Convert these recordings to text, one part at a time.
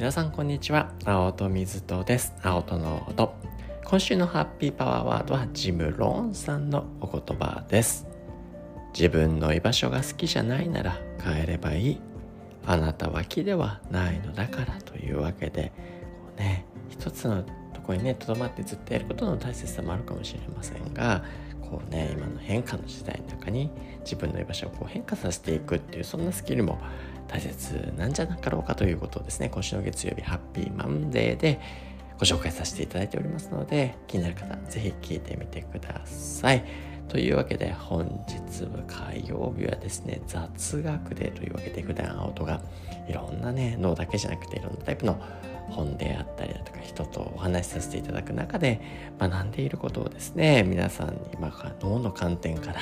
皆さんこんにちは。青戸水戸です。青戸の音。今週のハッピーパワーワードはジム・ローンさんのお言葉です。自分の居場所が好きじゃないなら帰ればいい。あなたは木ではないのだからというわけでこうね一つのとこにねとどまってずっとやることの大切さもあるかもしれませんがこうね今の変化の時代の中に自分の居場所をこう変化させていくっていうそんなスキルも大切なんじゃなかろうかということをですね今週の月曜日ハッピーマンデーでご紹介させていただいておりますので気になる方是非聞いてみてください。というわけで本日は火曜日はですね雑学でというわけで普段青とがいろんなね脳だけじゃなくていろんなタイプの本であったりだとか人とお話しさせていただく中で学んでいることをですね皆さんに、ま、脳の観点から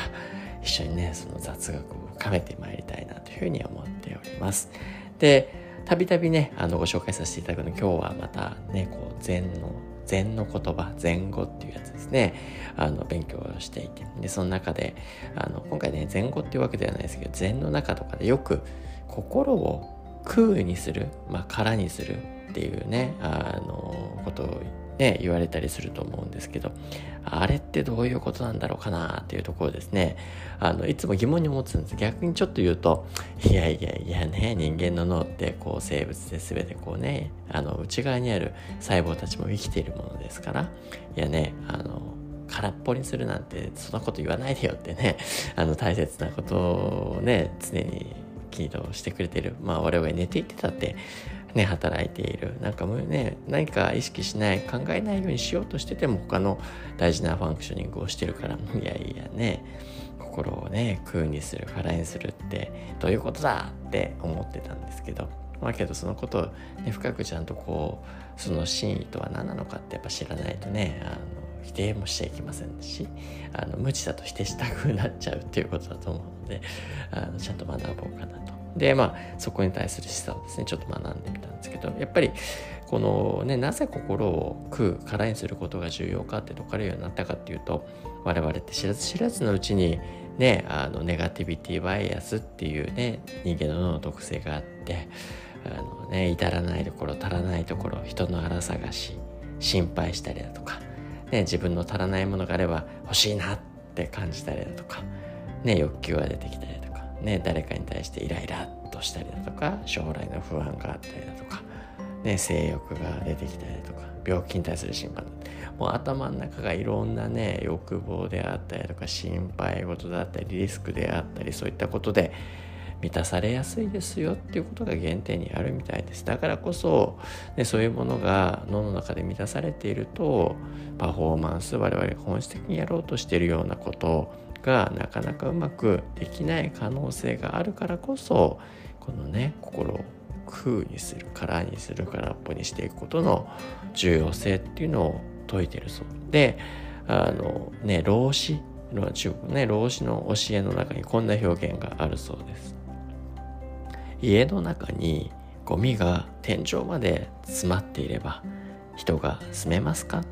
一緒にねその雑学を深めてまいりたいなというふうに思っております。でたびたびねあのご紹介させていただくの今日はまたねこう禅の禅の言葉禅語っていうやつですねあの勉強していてでその中であの今回ね禅語っていうわけではないですけど禅の中とかでよく心を空にする、まあ、空にするっていうねあのことをね言われたりすると思うんですけどあれってどういうことなんだろうかなっていうところですね。あのいつも疑問に思ってたんです。逆にちょっと言うといやいやいやね人間の脳ってこう生物で全てこうねあの内側にある細胞たちも生きているものですからいやねあの空っぽにするなんてそんなこと言わないでよってね あの大切なことをね常に起動してくれてる。まあ我々寝ていってたってね、働いている。なんかもうね、何か意識しない、考えないようにしようとしてても他の大事なファンクショニングをしてるから、いやいやね、心をね、空にする、空にするってどういうことだって思ってたんですけど、まあけどそのことを、ね、深くちゃんとこう、その真意とは何なのかってやっぱ知らないとね、あの否定もしちゃいけませんしあの無知だと否定したくなっちゃうっていうことだと思うのであのちゃんと学ぼうかなとでまあそこに対する示唆をですねちょっと学んでみたんですけどやっぱりこのねなぜ心を空空にすることが重要かって解かれるようになったかっていうと我々って知らず知らずのうちにねあのネガティビティバイアスっていうね人間の脳の特性があってあのね至らないところ足らないところ人の荒探し心配したりだとか、ね、自分の足らないものがあれば欲しいなって感じたりだとか、ね、欲求が出てきたりね、誰かに対してイライラとしたりだとか将来の不安があったりだとか、ね、性欲が出てきたりとか病気に対する心配もう頭の中がいろんなね欲望であったりとか心配事だったりリスクであったりそういったことで満たされやすいですよっていうことが原点にあるみたいです。だからこそ、ね、そういうものが脳の中で満たされているとパフォーマンス我々が本質的にやろうとしているようなことがなかなかうまくできない可能性があるからこそこのね心を空にする空にする空っぽにしていくことの重要性っていうのを説いてるそう。であのね老子の中国ね老子の教えの中にこんな表現があるそうです。家の中にゴミが天井まで詰まっていれば人が住めますか？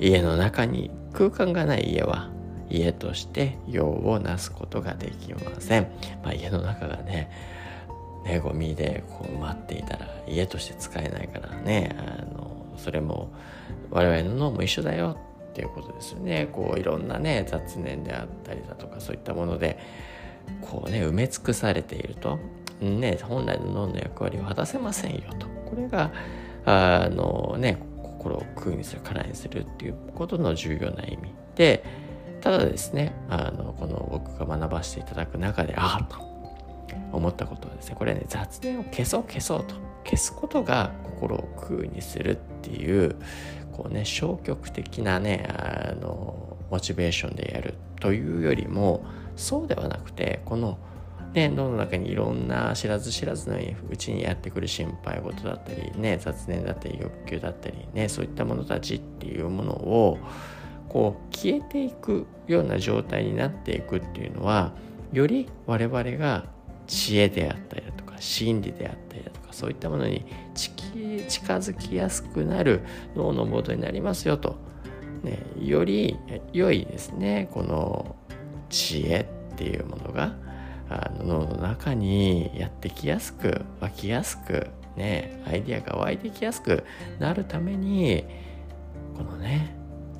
家の中に空間がない家は家として用をなすことができません。まあ、家の中がね、ね、ゴミでこう埋まっていたら家として使えないからね、あの、それも我々の脳も一緒だよっていうことですよね。こういろんなね、雑念であったりだとかそういったもので、こうね、埋め尽くされていると、ね、本来の脳の役割を果たせませんよと。これが、あのね、心を空にする、空にするっていうことの重要な意味で、ただですねあのこの僕が学ばせていただく中でああと思ったことはですねこれね雑念を消そう消そうと。消すことが心を空にするっていうこうね消極的なねあのモチベーションでやるというよりもそうではなくてこのね、脳の中にいろんな知らず知らずのうちにやってくる心配事だったり、ね、雑念だったり欲求だったり、ね、そういったものたちっていうものをこう消えていくような状態になっていくっていうのはより我々が知恵であったりだとか真理であったりだとかそういったものに近づきやすくなる脳のモードになりますよと、ね、より良いですねこの知恵っていうものがあの脳の中にやってきやすく湧きやすくねアイディアが湧いてきやすくなるためにこのね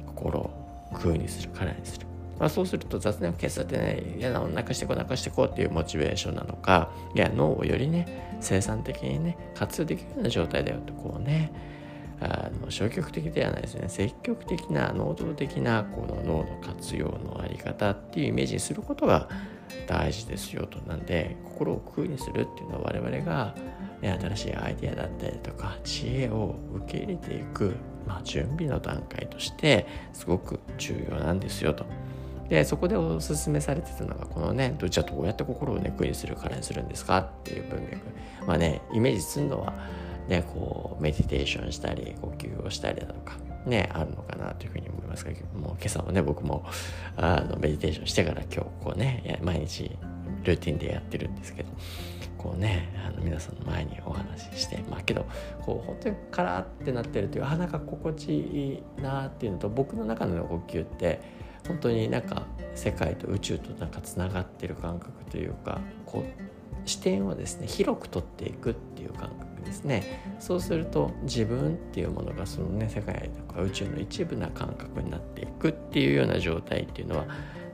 心空にする空にする、まあ、そうすると雑念を消すってね嫌なものなくしてこうなくしてこうっていうモチベーションなのかいや脳をよりね生産的にね活用できるような状態だよとこうねあの消極的ではないですね。積極的な能動的なこの脳の活用のあり方っていうイメージにすることが大事ですよと。なんで心を空にするっていうのは我々が、新しいアイデアだったりとか知恵を受け入れていく、まあ、準備の段階としてすごく重要なんですよと。でそこでおすすめされてたのがこのねじゃあどうやって心をね空にするからにするんですか？っていう文脈。まあねイメージするのはねこうメディテーションしたり呼吸をしたりだとかねあるのかなというふうに思いますがもう今朝もね僕もあのメディテーションしてから今日こうね毎日ルーティンでやってるんですけど。こうねあの皆さんの前にお話ししてまあけどこう本当にカラーってなってるというあなんか心地いいなっていうのと僕の中の呼吸って本当になんか世界と宇宙となんかつながってる感覚というかこう視点をですね広く取っていくっていう感覚ですね。そうすると自分っていうものがそのね世界とか宇宙の一部な感覚になっていくっていうような状態っていうのは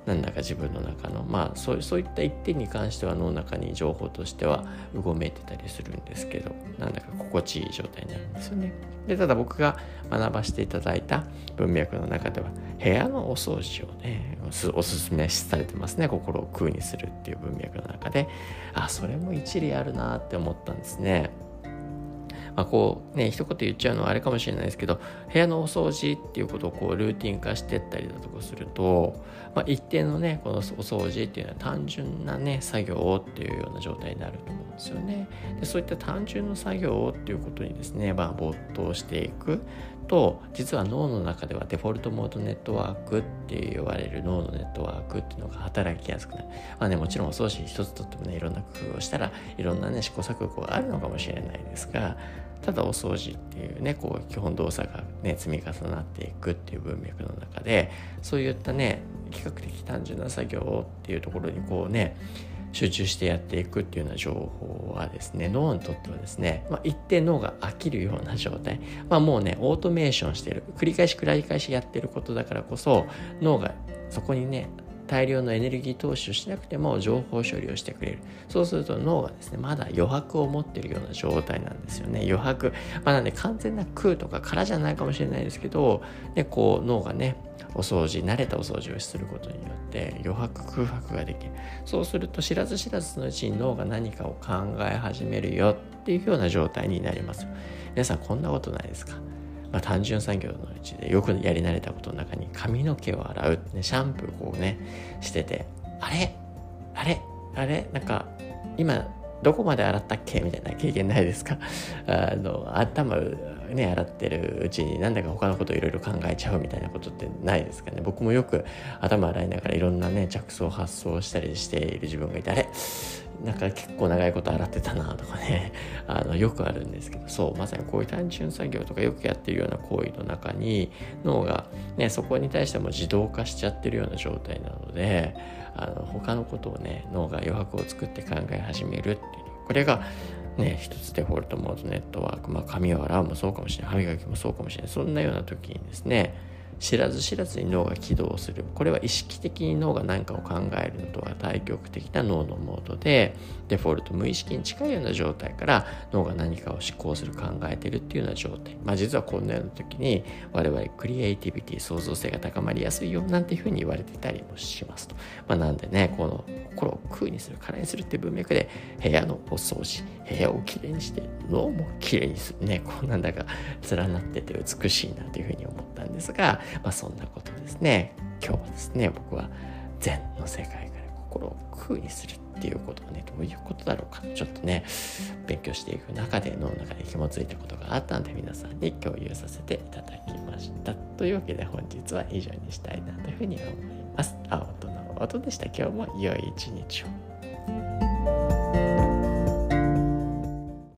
なんだか自分の中のまあそうそういった一点に関しては脳の中に情報としてはうごめいてたりするんですけどなんだか心地いい状態になるんですよね。でただ僕が学ばせていただいた文脈の中では部屋のお掃除をねおすすめされてますね心を空にするっていう文脈の中であそれも一理あるなって思ったんですね。まあ、こうね一言言っちゃうのはあれかもしれないですけど部屋のお掃除っていうことをこうルーティン化してったりだとかすると、まあ、一定のねこのお掃除っていうのは単純なね作業っていうような状態になると思うんですよね。でそういった単純な作業っていうことにですね、まあ、没頭していくと実は脳の中ではデフォルトモードネットワークって言われる脳のネットワークっていうのが働きやすくなる。まあねもちろんお掃除一つとってもねいろんな工夫をしたらいろんなね試行錯誤があるのかもしれないですがただお掃除っていうねこう基本動作がね積み重なっていくっていう文脈の中でそういったね比較的単純な作業っていうところにこうね集中してやっていくっていうような情報はですね脳にとってはですね、まあ、一定脳が飽きるような状態、まあ、もうねオートメーションしてる繰り返し繰り返しやってることだからこそ脳がそこにね大量のエネルギー投資をしなくても情報処理をしてくれる。そうすると脳がですねまだ余白を持ってるような状態なんですよね。余白まあなんで完全な空とか空じゃないかもしれないですけどでこう脳がねお掃除慣れたお掃除をすることによって余白空白ができる。そうすると知らず知らずのうちに脳が何かを考え始めるよっていうような状態になります。皆さんこんなことないですか？まあ、単純作業のうちでよくやり慣れたことの中に髪の毛を洗う、ね、シャンプーこうねしててあれ？あれ？あれ？なんか今どこまで洗ったっけ？みたいな経験ないですか？あの頭ね洗ってるうちになんだか他のこといろいろ考えちゃうみたいなことってないですかね？僕もよく頭洗いながらいろんなね着想発想したりしている自分がいてあれ？なんか結構長いこと洗ってたなとかね。あのよくあるんですけど。そうまさにこういう単純作業とかよくやってるような行為の中に脳が、ね、そこに対しても自動化しちゃってるような状態なのであの他のことをね脳が余白を作って考え始めるっていうこれがね、一つデフォルトモードネットワーク、まあ、髪を洗うもそうかもしれない。歯磨きもそうかもしれない。そんなような時にですね知らず知らずに脳が起動する。これは意識的に脳が何かを考えるのとは対極的な脳のモードでデフォルト無意識に近いような状態から脳が何かを思考する考えてるっていうような状態。まあ実はこんなような時に我々クリエイティビティ創造性が高まりやすいよなんていうふうに言われてたりもしますと、まあ、なんでねこの心を空にする空にするっていう文脈で部屋のお掃除部屋をきれいにして脳もきれいにする。ねこうなんだか連なってて美しいなというふうに思ったんですがまあ、そんなことですね。今日はですね僕は禅の世界から心を空にするっていうことはねどういうことだろうかちょっとね勉強していく中で脳の中で紐づいたことがあったので皆さんに共有させていただきました。というわけで本日は以上にしたいなというふうに思います。青との音でした。今日も良い一日を。